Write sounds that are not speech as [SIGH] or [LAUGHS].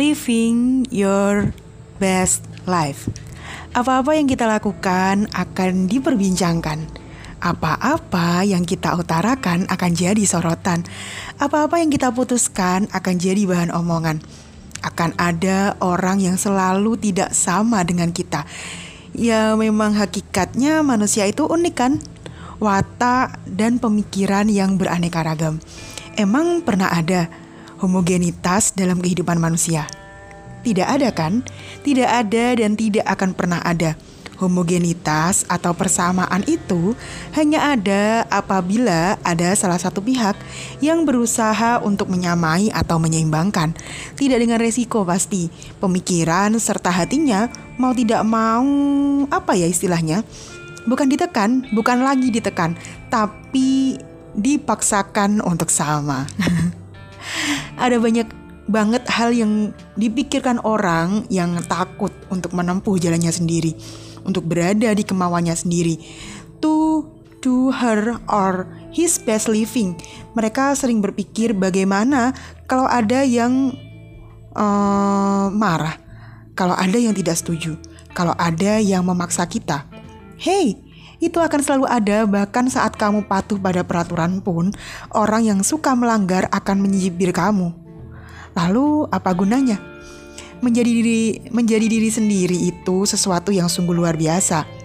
living your best life. Apa-apa yang kita lakukan akan diperbincangkan. Apa-apa yang kita utarakan akan jadi sorotan. Apa-apa yang kita putuskan akan jadi bahan omongan. Akan ada orang yang selalu tidak sama dengan kita. Ya memang hakikatnya manusia itu unik kan? Watak dan pemikiran yang beraneka ragam. Emang pernah ada homogenitas dalam kehidupan manusia? Tidak ada kan? Tidak ada dan tidak akan pernah ada. Homogenitas atau persamaan itu hanya ada apabila ada salah satu pihak yang berusaha untuk menyamai atau menyeimbangkan. Tidak dengan resiko pasti. Pemikiran serta hatinya mau tidak mau apa ya istilahnya? Bukan ditekan, bukan lagi ditekan, tapi dipaksakan untuk sama. [LAUGHS] ada banyak banget hal yang dipikirkan orang yang takut untuk menempuh jalannya sendiri untuk berada di kemauannya sendiri. To do her or his best living. Mereka sering berpikir bagaimana kalau ada yang uh, marah, kalau ada yang tidak setuju, kalau ada yang memaksa kita. Hey, itu akan selalu ada bahkan saat kamu patuh pada peraturan pun, orang yang suka melanggar akan menyibir kamu. Lalu apa gunanya? menjadi diri menjadi diri sendiri itu sesuatu yang sungguh luar biasa.